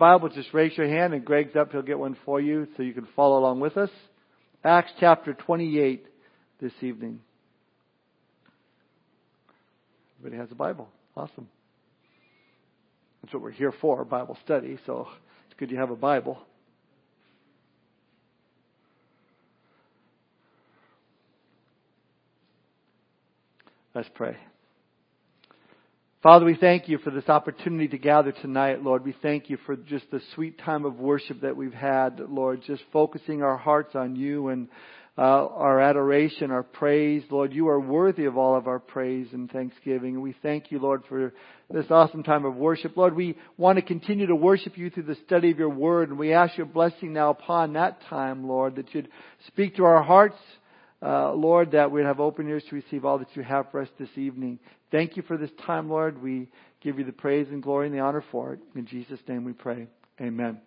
Bible, just raise your hand and Greg's up. He'll get one for you so you can follow along with us. Acts chapter 28 this evening. Everybody has a Bible. Awesome. That's what we're here for, Bible study. So it's good you have a Bible. Let's pray. Father, we thank you for this opportunity to gather tonight, Lord. We thank you for just the sweet time of worship that we've had, Lord, just focusing our hearts on you and uh, our adoration, our praise. Lord, you are worthy of all of our praise and thanksgiving. We thank you, Lord, for this awesome time of worship. Lord, we want to continue to worship you through the study of your word. And we ask your blessing now upon that time, Lord, that you'd speak to our hearts uh, Lord, that we'd have open ears to receive all that you have for us this evening. Thank you for this time, Lord. We give you the praise and glory and the honor for it. In Jesus' name we pray. Amen.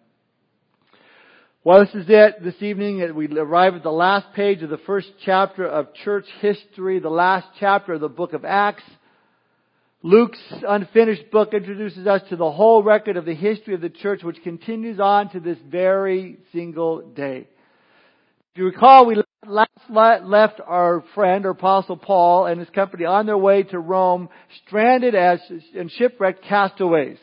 Well, this is it this evening. We arrive at the last page of the first chapter of church history, the last chapter of the book of Acts. Luke's unfinished book introduces us to the whole record of the history of the church, which continues on to this very single day. If you recall, we left our friend, or Apostle Paul, and his company on their way to Rome, stranded as and shipwrecked castaways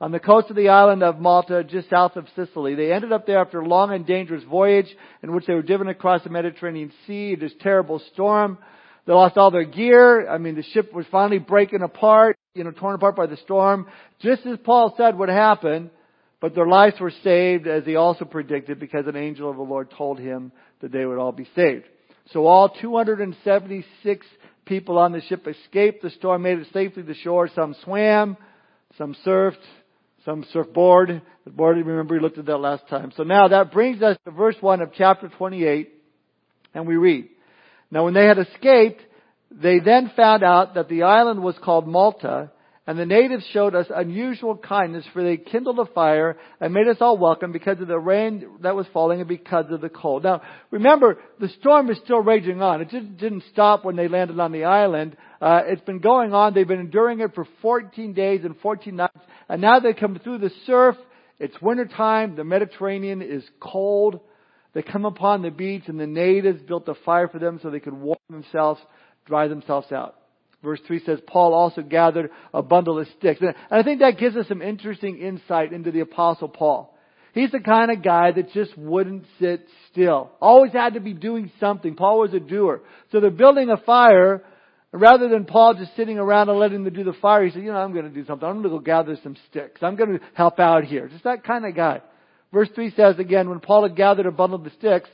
on the coast of the island of Malta, just south of Sicily. They ended up there after a long and dangerous voyage in which they were driven across the Mediterranean Sea. In this terrible storm. They lost all their gear. I mean, the ship was finally breaking apart, you know, torn apart by the storm. Just as Paul said would happen, but their lives were saved as he also predicted because an angel of the Lord told him that they would all be saved. So all 276 people on the ship escaped the storm, made it safely to shore. Some swam, some surfed, some surfboard. The board, remember we looked at that last time. So now that brings us to verse 1 of chapter 28, and we read. Now when they had escaped, they then found out that the island was called Malta, and the natives showed us unusual kindness, for they kindled a fire and made us all welcome because of the rain that was falling and because of the cold. Now, remember, the storm is still raging on. It just didn't stop when they landed on the island. Uh, it's been going on. They've been enduring it for 14 days and 14 nights, and now they come through the surf. It's wintertime. The Mediterranean is cold. They come upon the beach, and the natives built a fire for them so they could warm themselves, dry themselves out. Verse 3 says, Paul also gathered a bundle of sticks. And I think that gives us some interesting insight into the apostle Paul. He's the kind of guy that just wouldn't sit still. Always had to be doing something. Paul was a doer. So they're building a fire. Rather than Paul just sitting around and letting them do the fire, he said, you know, I'm going to do something. I'm going to go gather some sticks. I'm going to help out here. Just that kind of guy. Verse 3 says again, when Paul had gathered a bundle of sticks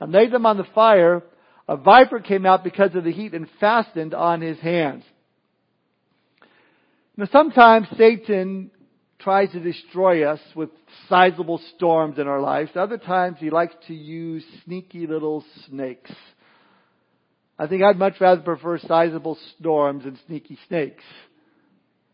and laid them on the fire, a viper came out because of the heat and fastened on his hands. Now sometimes Satan tries to destroy us with sizable storms in our lives. Other times he likes to use sneaky little snakes. I think I'd much rather prefer sizable storms than sneaky snakes.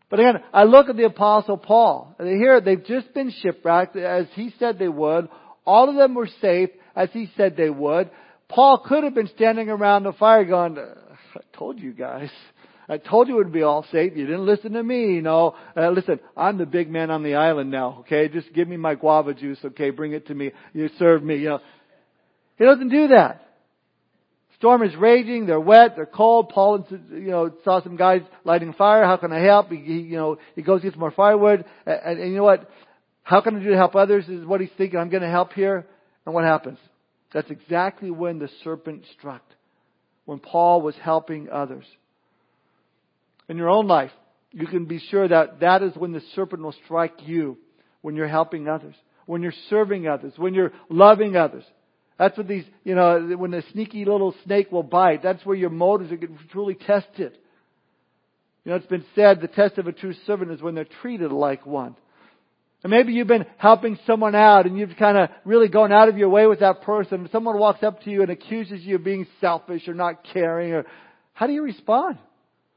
But again, I look at the apostle Paul. And here they've just been shipwrecked as he said they would. All of them were safe as he said they would. Paul could have been standing around the fire going, I told you guys. I told you it would be all safe. You didn't listen to me, you know. Uh, listen, I'm the big man on the island now, okay? Just give me my guava juice, okay? Bring it to me. You serve me, you know. He doesn't do that. Storm is raging. They're wet. They're cold. Paul, you know, saw some guys lighting fire. How can I help? He, he you know, he goes get some more firewood. And, and, and you know what? How can I do to help others? Is what he's thinking. I'm going to help here. And what happens? That's exactly when the serpent struck, when Paul was helping others. In your own life, you can be sure that that is when the serpent will strike you, when you're helping others, when you're serving others, when you're loving others. That's what these, you know, when the sneaky little snake will bite, that's where your motives are truly tested. You know, it's been said the test of a true servant is when they're treated like one. And maybe you've been helping someone out and you've kind of really gone out of your way with that person. Someone walks up to you and accuses you of being selfish or not caring or how do you respond?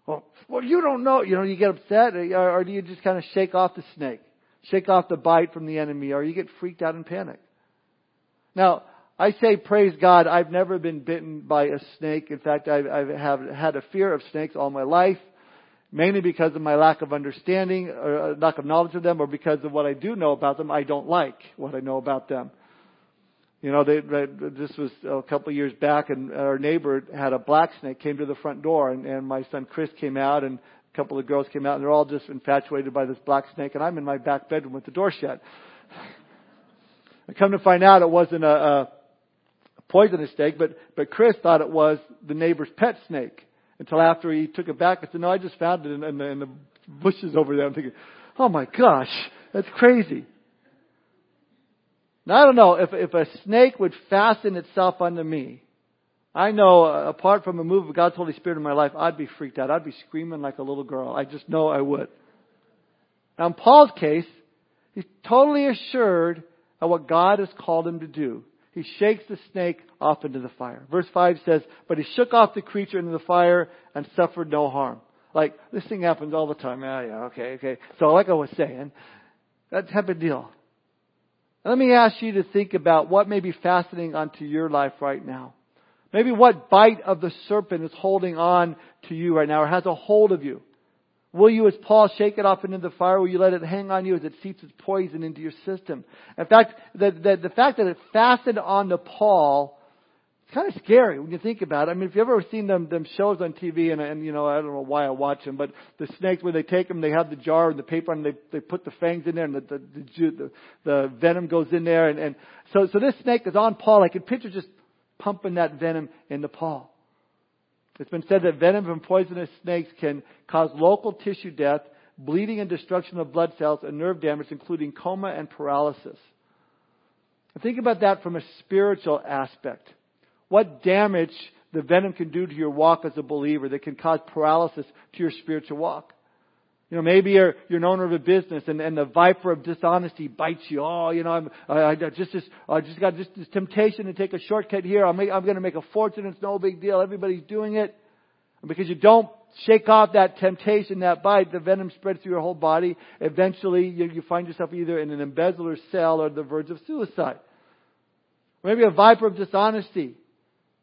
Well, well, you don't know. You know, you get upset or, or do you just kind of shake off the snake? Shake off the bite from the enemy or you get freaked out and panic. Now, I say praise God, I've never been bitten by a snake. In fact, I've, I've have had a fear of snakes all my life. Mainly because of my lack of understanding or uh, lack of knowledge of them or because of what I do know about them, I don't like what I know about them. You know, they, this was a couple of years back and our neighbor had a black snake came to the front door and, and my son Chris came out and a couple of girls came out and they're all just infatuated by this black snake and I'm in my back bedroom with the door shut. I come to find out it wasn't a, a poisonous snake, but, but Chris thought it was the neighbor's pet snake until after he took it back I said, no, I just found it in, in, the, in the bushes over there. I'm thinking, oh my gosh, that's crazy. Now I don't know if if a snake would fasten itself onto me. I know uh, apart from a move of God's Holy Spirit in my life, I'd be freaked out. I'd be screaming like a little girl. I just know I would. Now in Paul's case, he's totally assured of what God has called him to do. He shakes the snake off into the fire. Verse 5 says, But he shook off the creature into the fire and suffered no harm. Like, this thing happens all the time. Yeah, yeah, okay, okay. So like I was saying, that type of deal. Let me ask you to think about what may be fastening onto your life right now. Maybe what bite of the serpent is holding on to you right now or has a hold of you. Will you, as Paul, shake it off into the fire? Will you let it hang on you as it seeps its poison into your system? In fact, the, the, the fact that it fastened onto Paul it's kind of scary when you think about it. I mean, if you've ever seen them them shows on TV, and and you know, I don't know why I watch them, but the snakes when they take them, they have the jar and the paper, and they they put the fangs in there, and the the the, the, the venom goes in there, and and so so this snake is on Paul. I can picture just pumping that venom into Paul. It's been said that venom from poisonous snakes can cause local tissue death, bleeding and destruction of blood cells, and nerve damage, including coma and paralysis. think about that from a spiritual aspect what damage the venom can do to your walk as a believer that can cause paralysis to your spiritual walk. You know, maybe you're, you're an owner of a business and, and the viper of dishonesty bites you. Oh, you know, I'm, I, I just, just, I just got just this temptation to take a shortcut here. I'm, I'm going to make a fortune. It's no big deal. Everybody's doing it. And because you don't shake off that temptation, that bite, the venom spreads through your whole body. Eventually, you, you find yourself either in an embezzler cell or the verge of suicide. Maybe a viper of dishonesty.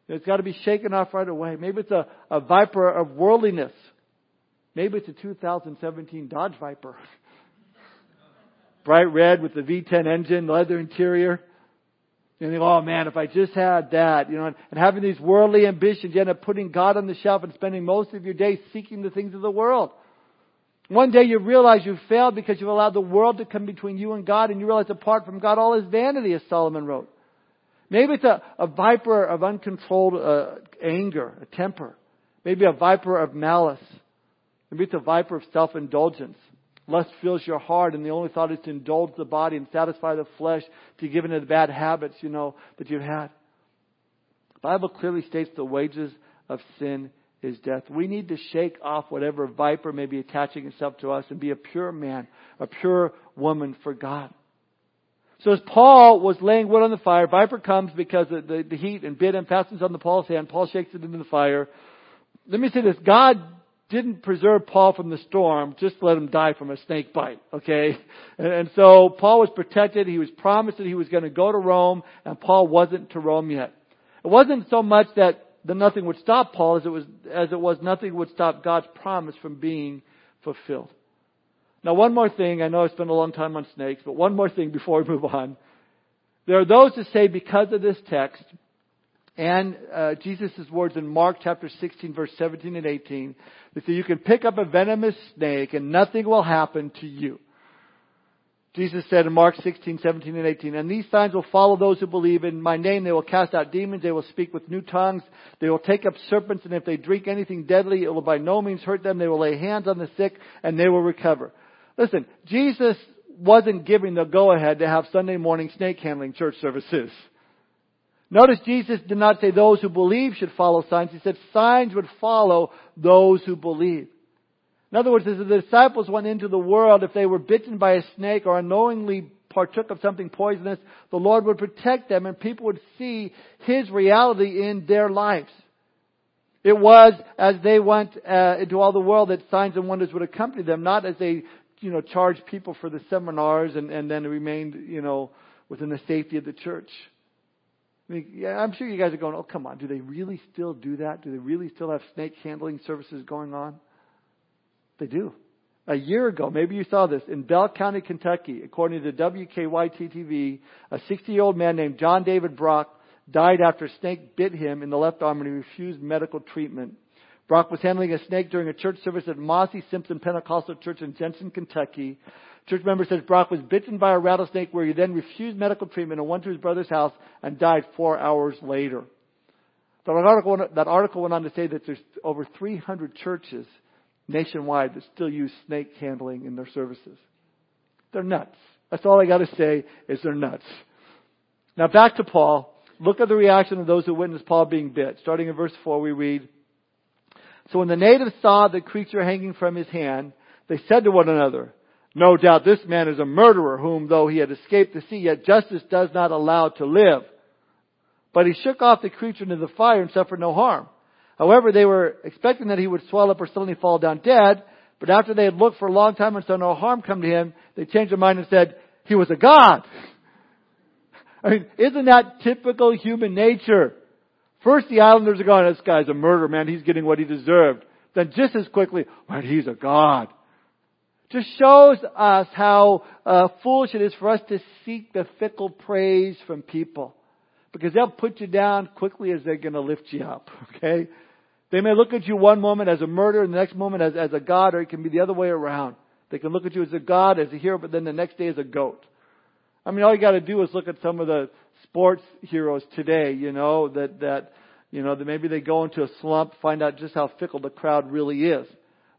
It's got to be shaken off right away. Maybe it's a, a viper of worldliness. Maybe it's a 2017 Dodge Viper. Bright red with the V10 engine, leather interior. And you think, oh man, if I just had that, you know, and, having these worldly ambitions, you end up putting God on the shelf and spending most of your day seeking the things of the world. One day you realize you've failed because you've allowed the world to come between you and God, and you realize apart from God, all is vanity, as Solomon wrote. Maybe it's a, a viper of uncontrolled uh, anger, a temper. Maybe a viper of malice. It's a viper of self-indulgence. Lust fills your heart, and the only thought is to indulge the body and satisfy the flesh, to give into the bad habits, you know, that you've had. The Bible clearly states the wages of sin is death. We need to shake off whatever viper may be attaching itself to us and be a pure man, a pure woman for God. So as Paul was laying wood on the fire, viper comes because of the, the heat and bit and fastens on the Paul's hand. Paul shakes it into the fire. Let me say this. God didn't preserve Paul from the storm, just let him die from a snake bite, okay? And, and so Paul was protected. He was promised that he was going to go to Rome, and Paul wasn't to Rome yet. It wasn't so much that the nothing would stop Paul as it was, as it was nothing would stop God's promise from being fulfilled. Now, one more thing. I know I spent a long time on snakes, but one more thing before we move on. There are those who say because of this text and uh, Jesus' words in Mark chapter 16, verse 17 and 18, they say you can pick up a venomous snake and nothing will happen to you. Jesus said in Mark 16, 17, and 18, And these signs will follow those who believe in my name. They will cast out demons. They will speak with new tongues. They will take up serpents. And if they drink anything deadly, it will by no means hurt them. They will lay hands on the sick and they will recover. Listen, Jesus wasn't giving the go ahead to have Sunday morning snake handling church services. Notice Jesus did not say those who believe should follow signs. He said signs would follow those who believe. In other words, as the disciples went into the world, if they were bitten by a snake or unknowingly partook of something poisonous, the Lord would protect them and people would see His reality in their lives. It was as they went uh, into all the world that signs and wonders would accompany them, not as they you know, charged people for the seminars and, and then remained, you know, within the safety of the church. I mean, yeah, I'm sure you guys are going, oh, come on. Do they really still do that? Do they really still have snake handling services going on? They do. A year ago, maybe you saw this, in Bell County, Kentucky, according to WKYT-TV, a 60-year-old man named John David Brock died after a snake bit him in the left arm and he refused medical treatment. Brock was handling a snake during a church service at Mossy Simpson Pentecostal Church in Jenson, Kentucky. Church member says Brock was bitten by a rattlesnake where he then refused medical treatment and went to his brother's house and died four hours later. That article, that article went on to say that there's over 300 churches nationwide that still use snake handling in their services. They're nuts. That's all I got to say is they're nuts. Now back to Paul. Look at the reaction of those who witnessed Paul being bit. Starting in verse 4, we read, So when the natives saw the creature hanging from his hand, they said to one another, No doubt this man is a murderer whom, though he had escaped the sea, yet justice does not allow to live. But he shook off the creature into the fire and suffered no harm. However, they were expecting that he would swell up or suddenly fall down dead, but after they had looked for a long time and saw no harm come to him, they changed their mind and said, he was a god. I mean, isn't that typical human nature? First the islanders are going, this guy's a murderer, man, he's getting what he deserved. Then just as quickly, well, he's a god. Just shows us how uh, foolish it is for us to seek the fickle praise from people. Because they'll put you down quickly as they're going to lift you up, okay? They may look at you one moment as a murderer and the next moment as, as a god, or it can be the other way around. They can look at you as a god, as a hero, but then the next day as a goat. I mean, all you got to do is look at some of the sports heroes today, you know, that, that, you know, that maybe they go into a slump, find out just how fickle the crowd really is.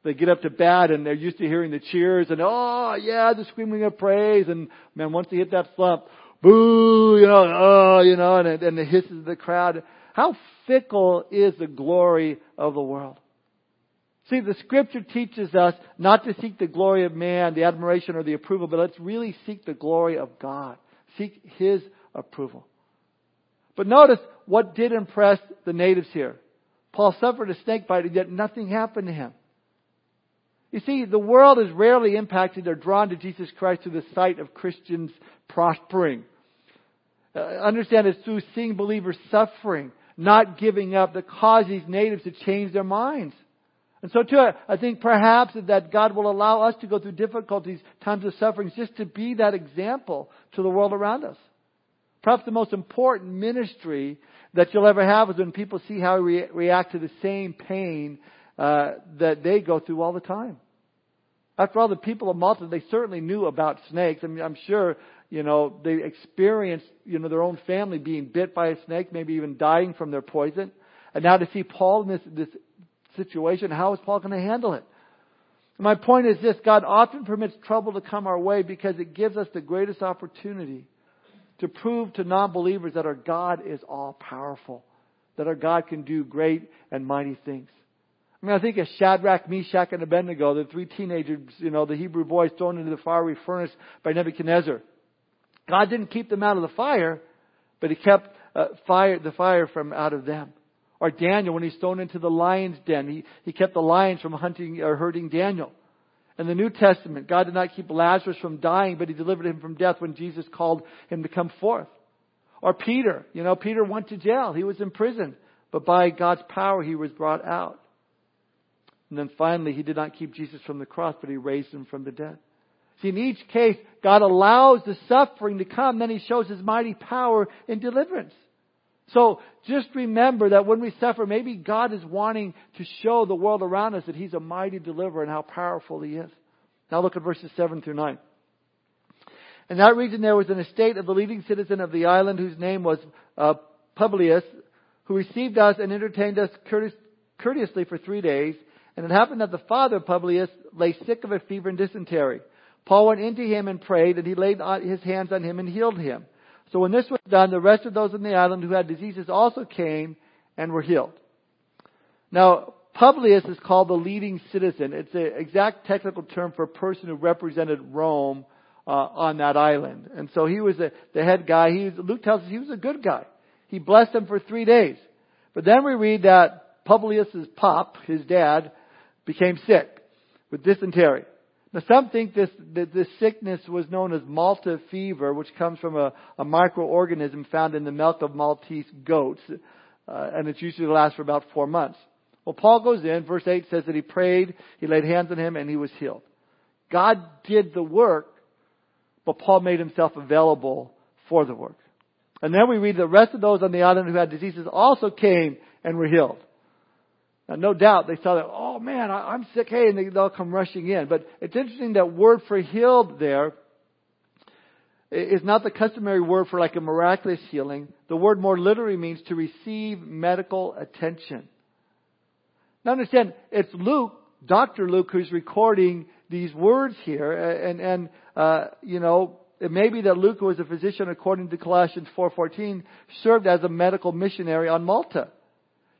They get up to bat and they're used to hearing the cheers and, oh, yeah, the screaming of praise. And man, once they hit that slump, boo, you know, oh, you know, and, and the hisses of the crowd. How fickle is the glory of the world? See, the scripture teaches us not to seek the glory of man, the admiration or the approval, but let's really seek the glory of God. Seek His approval. But notice what did impress the natives here. Paul suffered a snake bite, and yet nothing happened to him. You see, the world is rarely impacted or drawn to Jesus Christ through the sight of Christians prospering. Uh, understand it's through seeing believers suffering, not giving up, that cause these natives to change their minds. And so too, I think perhaps that God will allow us to go through difficulties, times of sufferings, just to be that example to the world around us. Perhaps the most important ministry that you'll ever have is when people see how we react to the same pain uh, that they go through all the time. After all, the people of Malta, they certainly knew about snakes. I mean, I'm sure you know, they experienced, you know, their own family being bit by a snake, maybe even dying from their poison. And now to see Paul in this, this situation, how is Paul going to handle it? My point is this, God often permits trouble to come our way because it gives us the greatest opportunity to prove to non-believers that our God is all powerful, that our God can do great and mighty things. I mean, I think of Shadrach, Meshach, and Abednego, the three teenagers, you know, the Hebrew boys thrown into the fiery furnace by Nebuchadnezzar. God didn't keep them out of the fire, but He kept uh, fire, the fire from out of them. Or Daniel, when he's thrown into the lion's den, he, he kept the lions from hunting or hurting Daniel. In the New Testament, God did not keep Lazarus from dying, but he delivered him from death when Jesus called him to come forth. Or Peter, you know, Peter went to jail. He was in prison, but by God's power he was brought out. And then finally, he did not keep Jesus from the cross, but he raised him from the dead. See, in each case, God allows the suffering to come, then He shows His mighty power in deliverance. So just remember that when we suffer, maybe God is wanting to show the world around us that He's a mighty deliverer and how powerful He is. Now look at verses 7 through 9. In that region there was an estate of the leading citizen of the island whose name was uh, Publius, who received us and entertained us courteously for three days. And it happened that the father of Publius lay sick of a fever and dysentery. Paul went into him and prayed, and he laid his hands on him and healed him. So when this was done, the rest of those in the island who had diseases also came and were healed. Now, Publius is called the leading citizen. It's an exact technical term for a person who represented Rome uh, on that island. And so he was the, the head guy. He was, Luke tells us he was a good guy. He blessed them for three days. But then we read that Publius's pop, his dad, became sick with dysentery. Now, some think this, that this sickness was known as Malta fever, which comes from a, a microorganism found in the milk of Maltese goats, uh, and it usually lasts for about four months. Well, Paul goes in, verse 8 says that he prayed, he laid hands on him, and he was healed. God did the work, but Paul made himself available for the work. And then we read the rest of those on the island who had diseases also came and were healed. Now, no doubt they saw that, oh man, I, am sick, hey, and they, they'll come rushing in. But it's interesting that word for healed there is not the customary word for like a miraculous healing. The word more literally means to receive medical attention. Now understand, it's Luke, Dr. Luke, who's recording these words here, and, and, uh, you know, it may be that Luke, who was a physician according to Colossians 4.14, served as a medical missionary on Malta.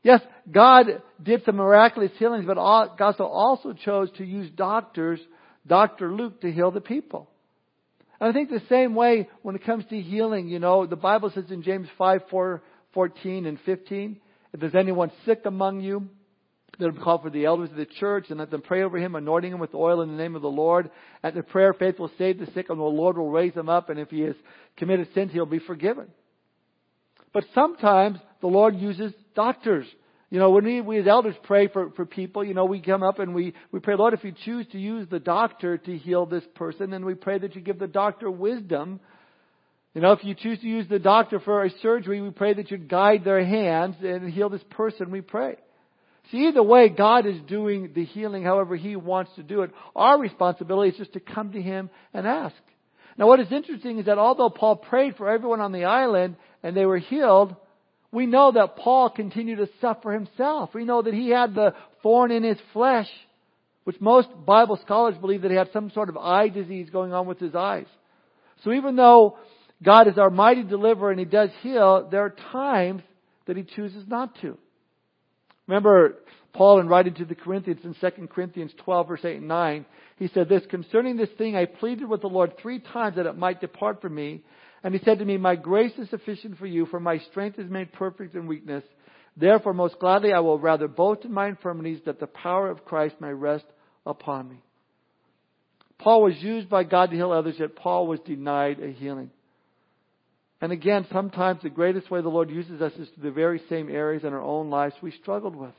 Yes, God did some miraculous healings, but God also chose to use doctors, Dr. Luke, to heal the people. And I think the same way when it comes to healing, you know, the Bible says in James 5, 4, 14 and 15, if there's anyone sick among you, let them call for the elders of the church and let them pray over him, anointing him with oil in the name of the Lord. And the prayer faith will save the sick and the Lord will raise him up. And if he has committed sins, he'll be forgiven. But sometimes the Lord uses doctors. You know, when we, we as elders pray for, for people, you know, we come up and we, we pray, Lord, if you choose to use the doctor to heal this person, then we pray that you give the doctor wisdom. You know, if you choose to use the doctor for a surgery, we pray that you guide their hands and heal this person, we pray. See, either way, God is doing the healing however He wants to do it. Our responsibility is just to come to Him and ask. Now what is interesting is that although Paul prayed for everyone on the island and they were healed, we know that Paul continued to suffer himself. We know that he had the thorn in his flesh, which most Bible scholars believe that he had some sort of eye disease going on with his eyes. So even though God is our mighty deliverer and he does heal, there are times that he chooses not to. Remember Paul in writing to the Corinthians in 2 Corinthians 12 verse 8 and 9, he said this, concerning this thing I pleaded with the Lord three times that it might depart from me. And he said to me, My grace is sufficient for you, for my strength is made perfect in weakness. Therefore, most gladly I will rather boast in my infirmities that the power of Christ may rest upon me. Paul was used by God to heal others, yet Paul was denied a healing. And again, sometimes the greatest way the Lord uses us is to the very same areas in our own lives we struggled with.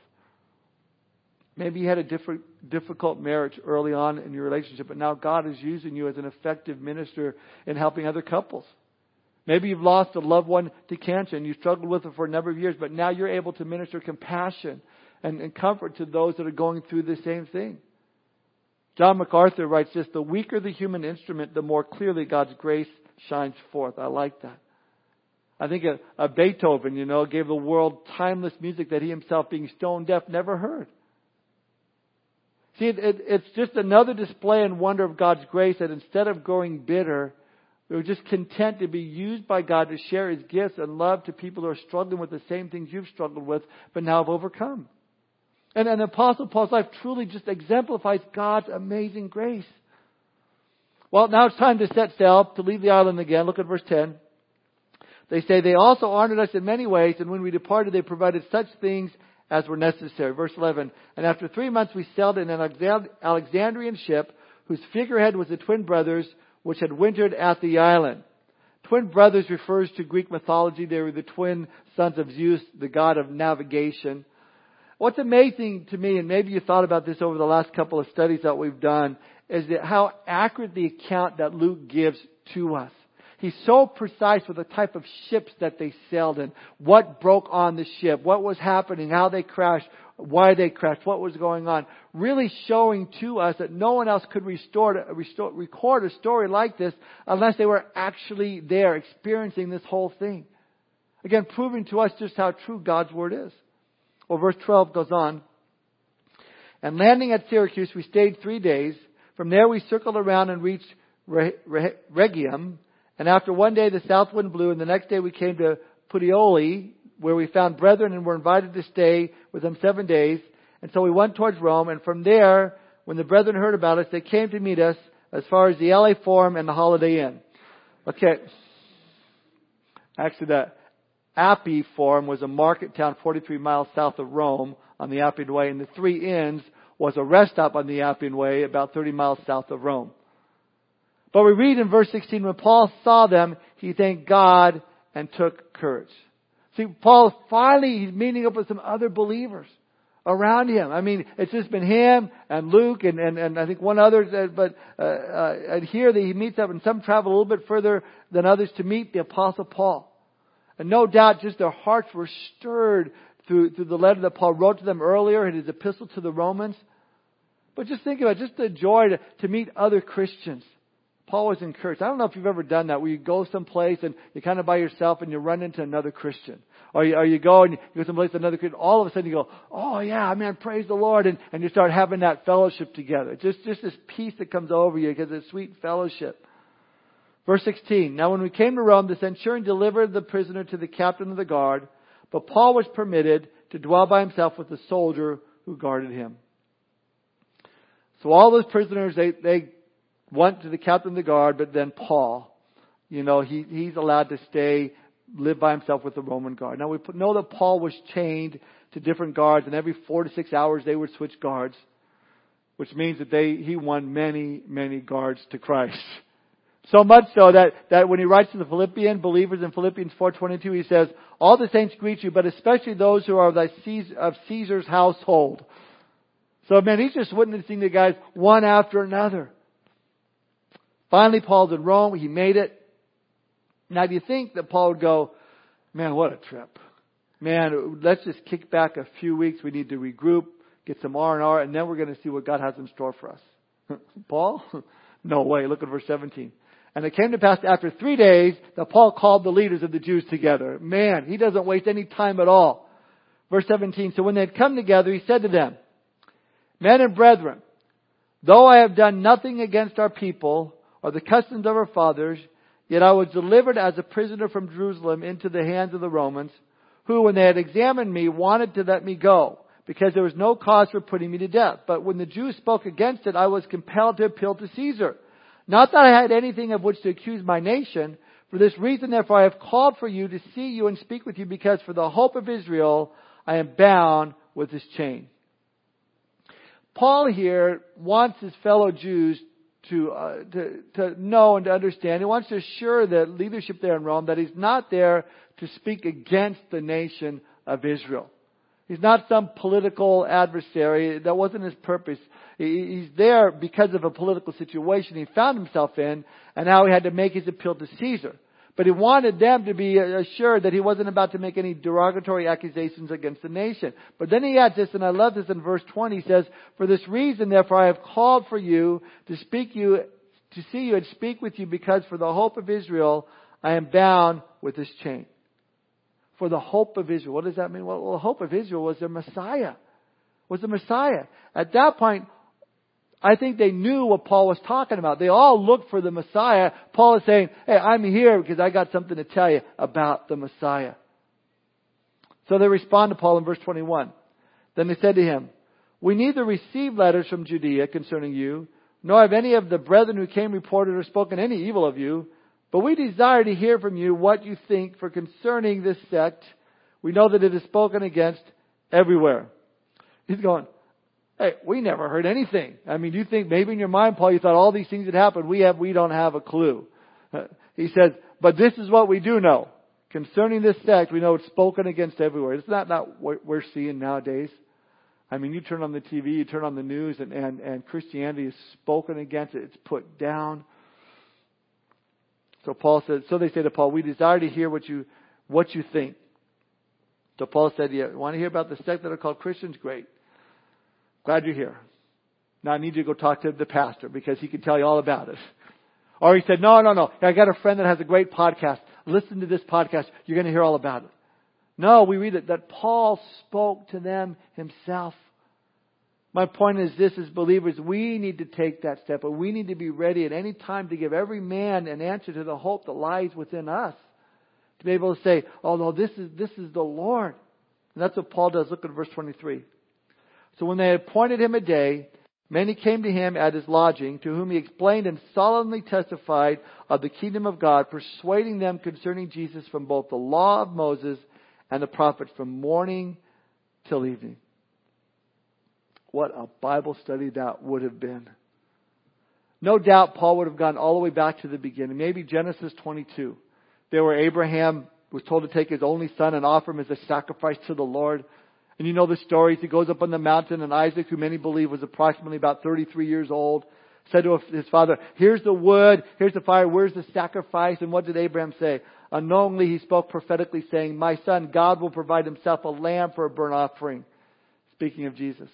Maybe you had a different, difficult marriage early on in your relationship, but now God is using you as an effective minister in helping other couples. Maybe you've lost a loved one to cancer and you struggled with it for a number of years, but now you're able to minister compassion and, and comfort to those that are going through the same thing. John MacArthur writes this, the weaker the human instrument, the more clearly God's grace shines forth. I like that. I think a, a Beethoven, you know, gave the world timeless music that he himself, being stone deaf, never heard. See, it, it, it's just another display and wonder of God's grace that instead of growing bitter, we are just content to be used by God to share His gifts and love to people who are struggling with the same things you've struggled with, but now have overcome. And an Apostle Paul's life truly just exemplifies God's amazing grace. Well, now it's time to set sail, to leave the island again. Look at verse 10. They say, They also honored us in many ways, and when we departed, they provided such things as were necessary. Verse 11. And after three months, we sailed in an Alexandrian ship, whose figurehead was the twin brothers which had wintered at the island. Twin brothers refers to Greek mythology. They were the twin sons of Zeus, the god of navigation. What's amazing to me, and maybe you thought about this over the last couple of studies that we've done, is that how accurate the account that Luke gives to us. He's so precise with the type of ships that they sailed in, what broke on the ship, what was happening, how they crashed, why they crashed, what was going on. Really showing to us that no one else could restore, restore, record a story like this unless they were actually there experiencing this whole thing. Again, proving to us just how true God's Word is. Well, verse 12 goes on. And landing at Syracuse, we stayed three days. From there we circled around and reached Rhegium, and after one day the south wind blew, and the next day we came to Puteoli, where we found brethren and were invited to stay with them seven days. And so we went towards Rome, and from there, when the brethren heard about us, they came to meet us as far as the LA Forum and the Holiday Inn. Okay. Actually, the Appii Forum was a market town 43 miles south of Rome on the Appian Way, and the Three Inns was a rest stop on the Appian Way about 30 miles south of Rome. But we read in verse 16, when Paul saw them, he thanked God and took courage. See, Paul finally, he's meeting up with some other believers. around him. I mean, it's just been him and Luke and, and, and I think one other, but uh, uh, here that he meets up and some travel a little bit further than others to meet the apostle Paul. And no doubt just their hearts were stirred through, through the letter that Paul wrote to them earlier in his epistle to the Romans. But just think about it, just the joy to, to meet other Christians. Paul was encouraged. I don't know if you've ever done that, where you go someplace and you're kind of by yourself and you run into another Christian. Or you, or you go and you go someplace another Christian, all of a sudden you go, oh yeah, man, praise the Lord, and, and you start having that fellowship together. Just, just this peace that comes over you because it's sweet fellowship. Verse 16, Now when we came to Rome, the centurion delivered the prisoner to the captain of the guard, but Paul was permitted to dwell by himself with the soldier who guarded him. So all those prisoners, they, they went to the captain of the guard, but then Paul, you know, he, he's allowed to stay, live by himself with the Roman guard. Now we know that Paul was chained to different guards, and every four to six hours they would switch guards, which means that they, he won many, many guards to Christ. So much so that, that when he writes to the Philippian believers in Philippians 4.22, he says, All the saints greet you, but especially those who are of, Caesar's household. So man, he's just witnessing the guys one after another. Finally, Paul's in Rome. He made it. Now, do you think that Paul would go, man, what a trip. Man, let's just kick back a few weeks. We need to regroup, get some R&R, and then we're going to see what God has in store for us. Paul? No way. Look at verse 17. And it came to pass after three days that Paul called the leaders of the Jews together. Man, he doesn't waste any time at all. Verse 17. So when they had come together, he said to them, Men and brethren, though I have done nothing against our people or the customs of our fathers, yet I was delivered as a prisoner from Jerusalem into the hands of the Romans, who, when they had examined me, wanted to let me go, because there was no cause for putting me to death. But when the Jews spoke against it, I was compelled to appeal to Caesar. Not that I had anything of which to accuse my nation. For this reason, therefore, I have called for you to see you and speak with you, because for the hope of Israel, I am bound with this chain. Paul here wants his fellow Jews to, uh, to, to know and to understand. He wants to assure the leadership there in Rome that he's not there to speak against the nation of Israel. He's not some political adversary. That wasn't his purpose. He's there because of a political situation he found himself in, and now he had to make his appeal to Caesar. But he wanted them to be assured that he wasn't about to make any derogatory accusations against the nation. But then he adds this, and I love this in verse 20. He says, For this reason, therefore, I have called for you to speak you, to see you and speak with you, because for the hope of Israel, I am bound with this chain. For the hope of Israel. What does that mean? Well, the hope of Israel was the Messiah. Was the Messiah. At that point, I think they knew what Paul was talking about. They all looked for the Messiah. Paul is saying, hey, I'm here because I got something to tell you about the Messiah. So they respond to Paul in verse 21. Then they said to him, We neither received letters from Judea concerning you, nor have any of the brethren who came reported or spoken any evil of you, but we desire to hear from you what you think, for concerning this sect, we know that it is spoken against everywhere. He's going, Hey, we never heard anything. I mean, you think maybe in your mind, Paul, you thought all these things had happened. We have, we don't have a clue. Uh, he says, but this is what we do know. Concerning this sect, we know it's spoken against everywhere. It's not, not what we're seeing nowadays. I mean, you turn on the TV, you turn on the news, and, and, and Christianity is spoken against. It. It's put down. So Paul said, so they say to Paul, we desire to hear what you, what you think. So Paul said, yeah, want to hear about the sect that are called Christians? Great. Glad you're here. Now I need you to go talk to the pastor because he can tell you all about it. Or he said, no, no, no. I got a friend that has a great podcast. Listen to this podcast. You're going to hear all about it. No, we read it that Paul spoke to them himself. My point is this as believers, we need to take that step, but we need to be ready at any time to give every man an answer to the hope that lies within us. To be able to say, no, this is, this is the Lord. And that's what Paul does. Look at verse 23. So when they had appointed him a day, many came to him at his lodging, to whom he explained and solemnly testified of the kingdom of God, persuading them concerning Jesus from both the law of Moses and the prophets from morning till evening. What a Bible study that would have been. No doubt Paul would have gone all the way back to the beginning, maybe Genesis 22. There where Abraham was told to take his only son and offer him as a sacrifice to the Lord. And you know the stories. He goes up on the mountain and Isaac, who many believe was approximately about 33 years old, said to his father, here's the wood, here's the fire, where's the sacrifice? And what did Abraham say? Unknowingly he spoke prophetically saying, my son, God will provide himself a lamb for a burnt offering. Speaking of Jesus.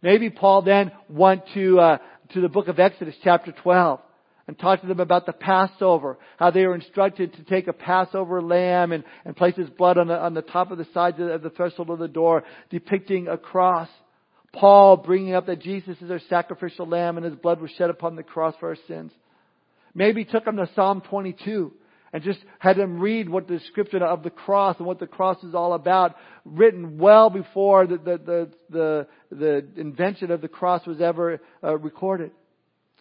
Maybe Paul then went to, uh, to the book of Exodus chapter 12 and talked to them about the Passover, how they were instructed to take a Passover lamb and, and place his blood on the, on the top of the sides of the threshold of the door, depicting a cross. Paul bringing up that Jesus is our sacrificial lamb and his blood was shed upon the cross for our sins. Maybe took them to Psalm 22 and just had them read what the description of the cross and what the cross is all about, written well before the, the, the, the, the invention of the cross was ever uh, recorded.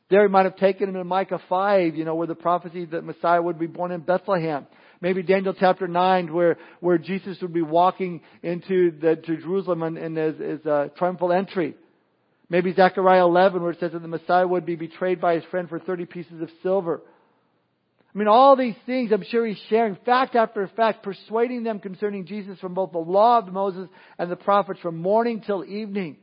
There he might have taken him in Micah 5, you know, where the prophecy that Messiah would be born in Bethlehem. Maybe Daniel chapter 9, where, where Jesus would be walking into the, to Jerusalem in his, his triumphal entry. Maybe Zechariah 11, where it says that the Messiah would be betrayed by his friend for 30 pieces of silver. I mean, all these things I'm sure he's sharing fact after fact, persuading them concerning Jesus from both the law of Moses and the prophets from morning till evening.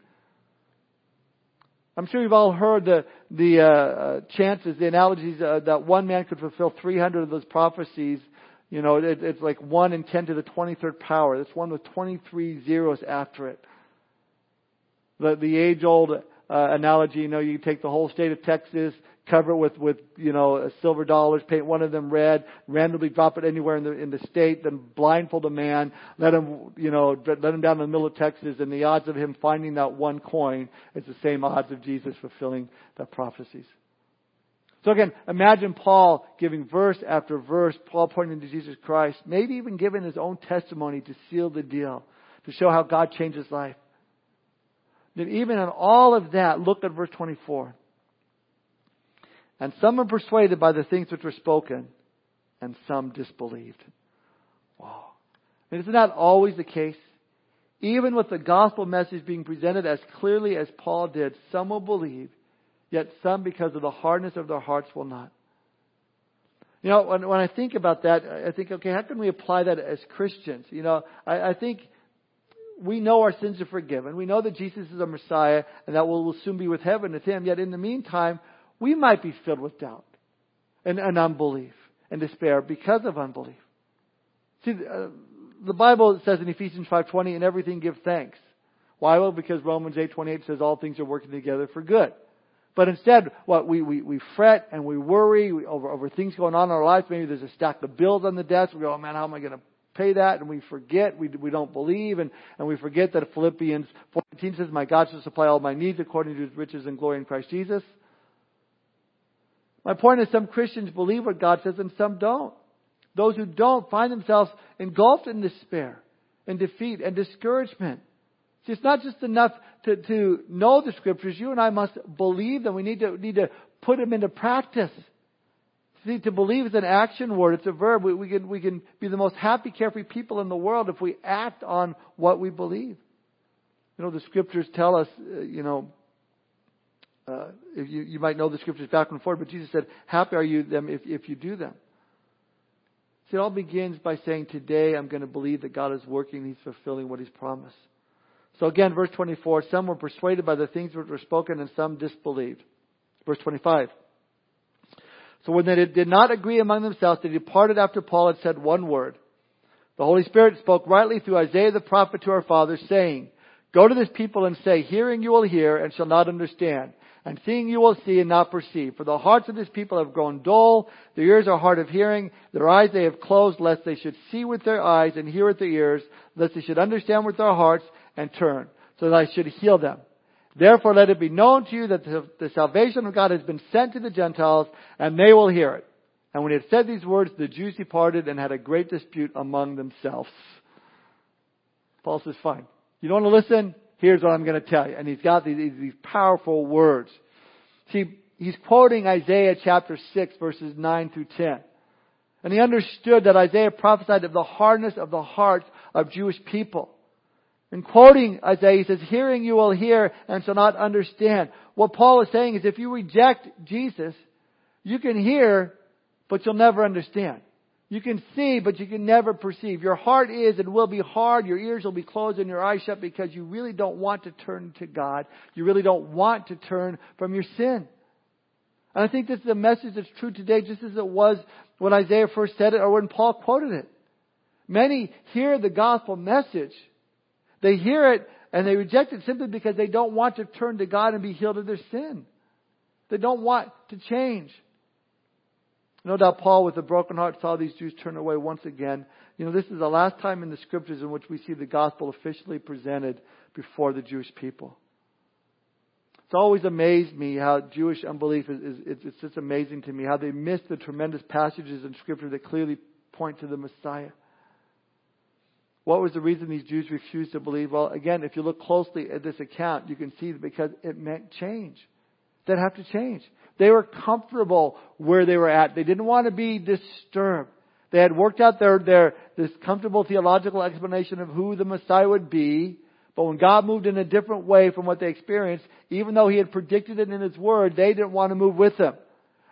I'm sure you've all heard the, the uh, uh, chances, the analogies uh, that one man could fulfill 300 of those prophecies. You know, it, it's like 1 in 10 to the 23rd power. That's one with 23 zeros after it. The, the age old uh, analogy, you know, you take the whole state of Texas, cover it with, with, you know, uh, silver dollars, paint one of them red, randomly drop it anywhere in the, in the state, then blindfold a man, let him, you know, let him down in the middle of Texas, and the odds of him finding that one coin is the same odds of Jesus fulfilling the prophecies. So again, imagine Paul giving verse after verse, Paul pointing to Jesus Christ, maybe even giving his own testimony to seal the deal, to show how God changed his life. Then even in all of that, look at verse 24. And some were persuaded by the things which were spoken, and some disbelieved. Wow. And isn't that always the case? Even with the gospel message being presented as clearly as Paul did, some will believe, yet some, because of the hardness of their hearts, will not. You know, when, when I think about that, I think, okay, how can we apply that as Christians? You know, I, I think we know our sins are forgiven. We know that Jesus is a Messiah and that we'll, we'll soon be with heaven with Him. Yet in the meantime, we might be filled with doubt and, and unbelief and despair because of unbelief. See, uh, the Bible says in Ephesians 5.20, in everything give thanks. Why? Well, because Romans 8.28 says all things are working together for good. But instead, what we, we, we fret and we worry over, over things going on in our lives. Maybe there's a stack of bills on the desk. We go, oh man, how am I going to pay that? And we forget, we, we don't believe, and, and we forget that Philippians 14 says, my God shall supply all my needs according to his riches and glory in Christ Jesus. My point is some Christians believe what God says and some don't. Those who don't find themselves engulfed in despair and defeat and discouragement. See, it's not just enough to, to know the scriptures. You and I must believe them. We need to, need to put them into practice. See, to believe is an action word. It's a verb. We, we, can, we can be the most happy, carefree people in the world if we act on what we believe. You know, the scriptures tell us, uh, you know, uh, you, you might know the scriptures back and forth, but Jesus said, happy are you them if, if you do them. See, it all begins by saying, today I'm going to believe that God is working, He's fulfilling what He's promised. So again, verse 24, some were persuaded by the things which were spoken and some disbelieved. Verse 25. So when they did not agree among themselves, they departed after Paul had said one word. The Holy Spirit spoke rightly through Isaiah the prophet to our fathers, saying, Go to this people and say, Hearing you will hear and shall not understand and seeing you will see and not perceive. For the hearts of this people have grown dull, their ears are hard of hearing, their eyes they have closed, lest they should see with their eyes and hear with their ears, lest they should understand with their hearts and turn, so that I should heal them. Therefore let it be known to you that the, the salvation of God has been sent to the Gentiles, and they will hear it. And when he had said these words, the Jews departed and had a great dispute among themselves. Paul says, fine. You don't want to listen? Here's what I'm going to tell you. And he's got these, these powerful words. See, he's quoting Isaiah chapter 6 verses 9 through 10. And he understood that Isaiah prophesied of the hardness of the hearts of Jewish people. In quoting Isaiah, he says, hearing you will hear and shall not understand. What Paul is saying is if you reject Jesus, you can hear, but you'll never understand. You can see, but you can never perceive. Your heart is and will be hard. Your ears will be closed and your eyes shut because you really don't want to turn to God. You really don't want to turn from your sin. And I think this is a message that's true today just as it was when Isaiah first said it or when Paul quoted it. Many hear the gospel message. They hear it and they reject it simply because they don't want to turn to God and be healed of their sin. They don't want to change. No doubt Paul, with a broken heart, saw these Jews turn away once again. You know, this is the last time in the scriptures in which we see the gospel officially presented before the Jewish people. It's always amazed me how Jewish unbelief is, is it's, it's just amazing to me how they miss the tremendous passages in scripture that clearly point to the Messiah. What was the reason these Jews refused to believe? Well, again, if you look closely at this account, you can see that because it meant change. They'd have to change. They were comfortable where they were at. They didn't want to be disturbed. They had worked out their, their, this comfortable theological explanation of who the Messiah would be. But when God moved in a different way from what they experienced, even though He had predicted it in His Word, they didn't want to move with Him.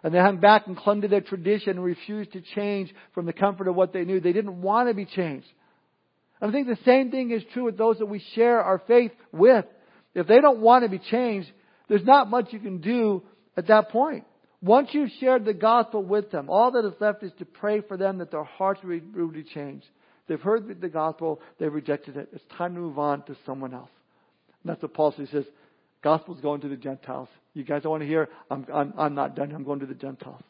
And they hung back and clung to their tradition and refused to change from the comfort of what they knew. They didn't want to be changed. I think the same thing is true with those that we share our faith with. If they don't want to be changed, there's not much you can do at that point. Once you've shared the gospel with them, all that is left is to pray for them that their hearts will be changed. They've heard the gospel, they've rejected it. It's time to move on to someone else. And that's what Paul says. He says, gospel's going to the Gentiles. You guys don't want to hear? I'm, I'm, I'm not done. I'm going to the Gentiles.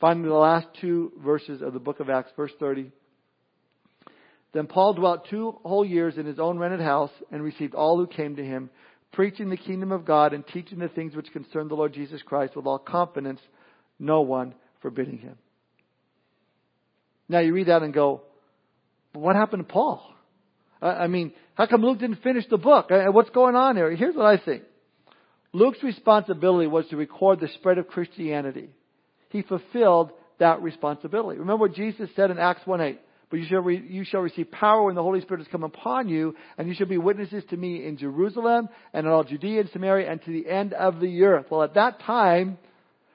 Finally, the last two verses of the book of Acts, verse 30. Then Paul dwelt two whole years in his own rented house and received all who came to him, preaching the kingdom of God and teaching the things which concern the Lord Jesus Christ with all confidence, no one forbidding him. Now you read that and go, what happened to Paul? I mean, how come Luke didn't finish the book? Uh, what's going on here? Here's what I think. Luke's responsibility was to record the spread of Christianity. He fulfilled that responsibility. Remember what Jesus said in Acts 1 8. But you shall, re, you shall receive power when the Holy Spirit has come upon you, and you shall be witnesses to me in Jerusalem and in all Judea and Samaria and to the end of the earth. Well, at that time,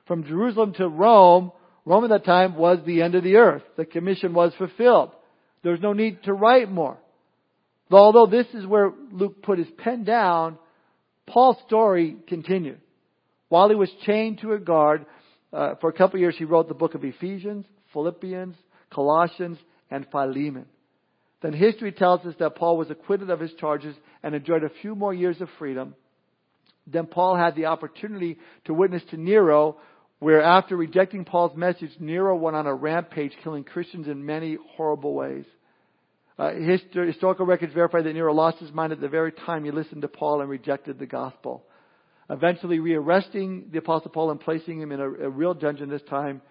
from Jerusalem to Rome, Rome at that time was the end of the earth. The commission was fulfilled. There's no need to write more. Although this is where Luke put his pen down, Paul's story continued. While he was chained to a guard, uh, for a couple of years he wrote the book of Ephesians, Philippians, Colossians, and Philemon. Then history tells us that Paul was acquitted of his charges and enjoyed a few more years of freedom. Then Paul had the opportunity to witness to Nero, where after rejecting Paul's message, Nero went on a rampage, killing Christians in many horrible ways. Uh, historical records verify that Nero lost his mind at the very time he listened to Paul and rejected the gospel. Eventually rearresting the Apostle Paul and placing him in a, a real dungeon this time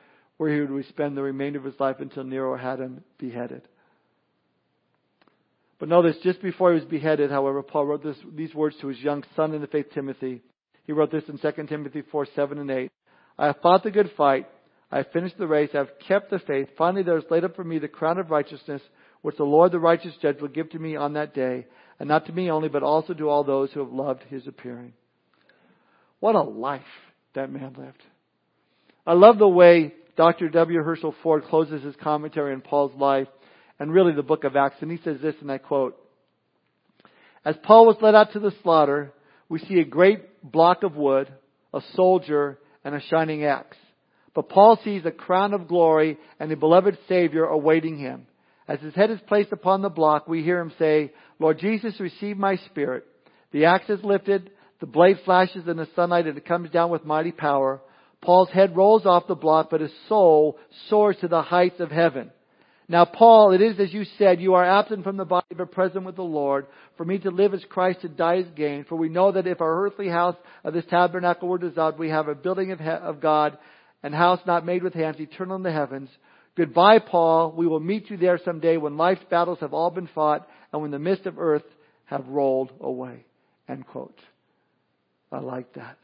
where he would spend the remainder of his life until Nero had him beheaded. But notice, just before he was beheaded, however, Paul wrote this, these words to his young son in the faith, Timothy. He wrote this in 2 Timothy 4, 7 and 8. I have fought the good fight. I have finished the race. I have kept the faith. Finally, there is laid up for me the crown of righteousness, which the Lord, the righteous judge, will give to me on that day, and not to me only, but also to all those who have loved his appearing. What a life that man lived. I love the way Dr. W. Herschel Ford closes his commentary on Paul's life and really the book of Acts, and he says this, and I quote, As Paul was led out to the slaughter, we see a great block of wood, a soldier, and a shining axe. But Paul sees a crown of glory and a beloved Savior awaiting him. As his head is placed upon the block, we hear him say, Lord Jesus, receive my spirit. The axe is lifted, the blade flashes in the sunlight, and it comes down with mighty power. Paul's head rolls off the block, but his soul soars to the heights of heaven. Now, Paul, it is as you said, you are absent from the body but present with the Lord. For me to live as Christ, to die is gain. For we know that if our earthly house of this tabernacle were dissolved, we have a building of, he- of God, and house not made with hands, eternal in the heavens. Goodbye, Paul. We will meet you there someday when life's battles have all been fought and when the mist of earth have rolled away. End quote. I like that.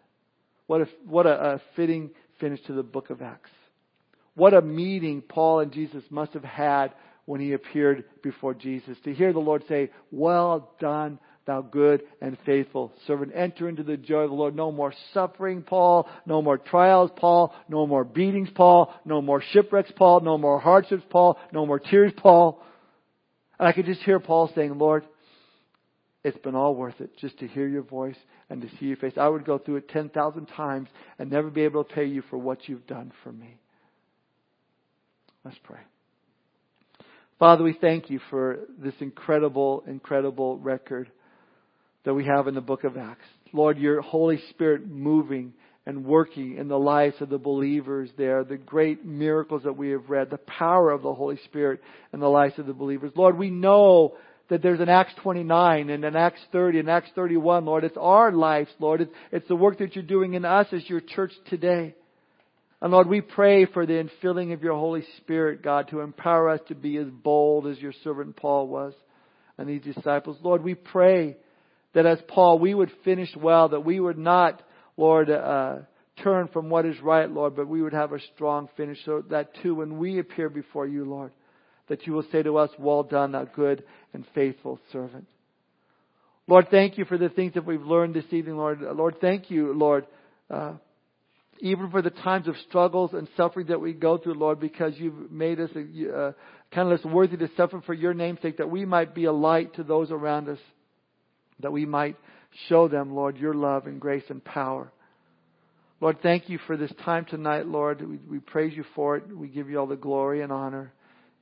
What a, what a, a fitting finish to the book of Acts. What a meeting Paul and Jesus must have had when he appeared before Jesus. To hear the Lord say, Well done, thou good and faithful servant. Enter into the joy of the Lord. No more suffering, Paul. No more trials, Paul. No more beatings, Paul. No more shipwrecks, Paul. No more hardships, Paul. No more tears, Paul. And I could just hear Paul saying, Lord, it's been all worth it just to hear your voice and to see your face. I would go through it 10,000 times and never be able to pay you for what you've done for me. Let's pray. Father, we thank you for this incredible, incredible record that we have in the book of Acts. Lord, your Holy Spirit moving and working in the lives of the believers there, the great miracles that we have read, the power of the Holy Spirit in the lives of the believers. Lord, we know that there's an Acts 29 and an Acts 30 and Acts 31, Lord. It's our lives, Lord. It's, it's the work that you're doing in us as your church today. And Lord, we pray for the infilling of your Holy Spirit, God, to empower us to be as bold as your servant Paul was and these disciples. Lord, we pray that as Paul, we would finish well, that we would not, Lord, uh, turn from what is right, Lord, but we would have a strong finish so that too, when we appear before you, Lord, that you will say to us, well done, thou good and faithful servant. Lord, thank you for the things that we've learned this evening, Lord. Lord, thank you, Lord, uh, even for the times of struggles and suffering that we go through, Lord, because you've made us uh, kind of less worthy to suffer for your name's sake, that we might be a light to those around us, that we might show them, Lord, your love and grace and power. Lord, thank you for this time tonight, Lord. We, we praise you for it. We give you all the glory and honor.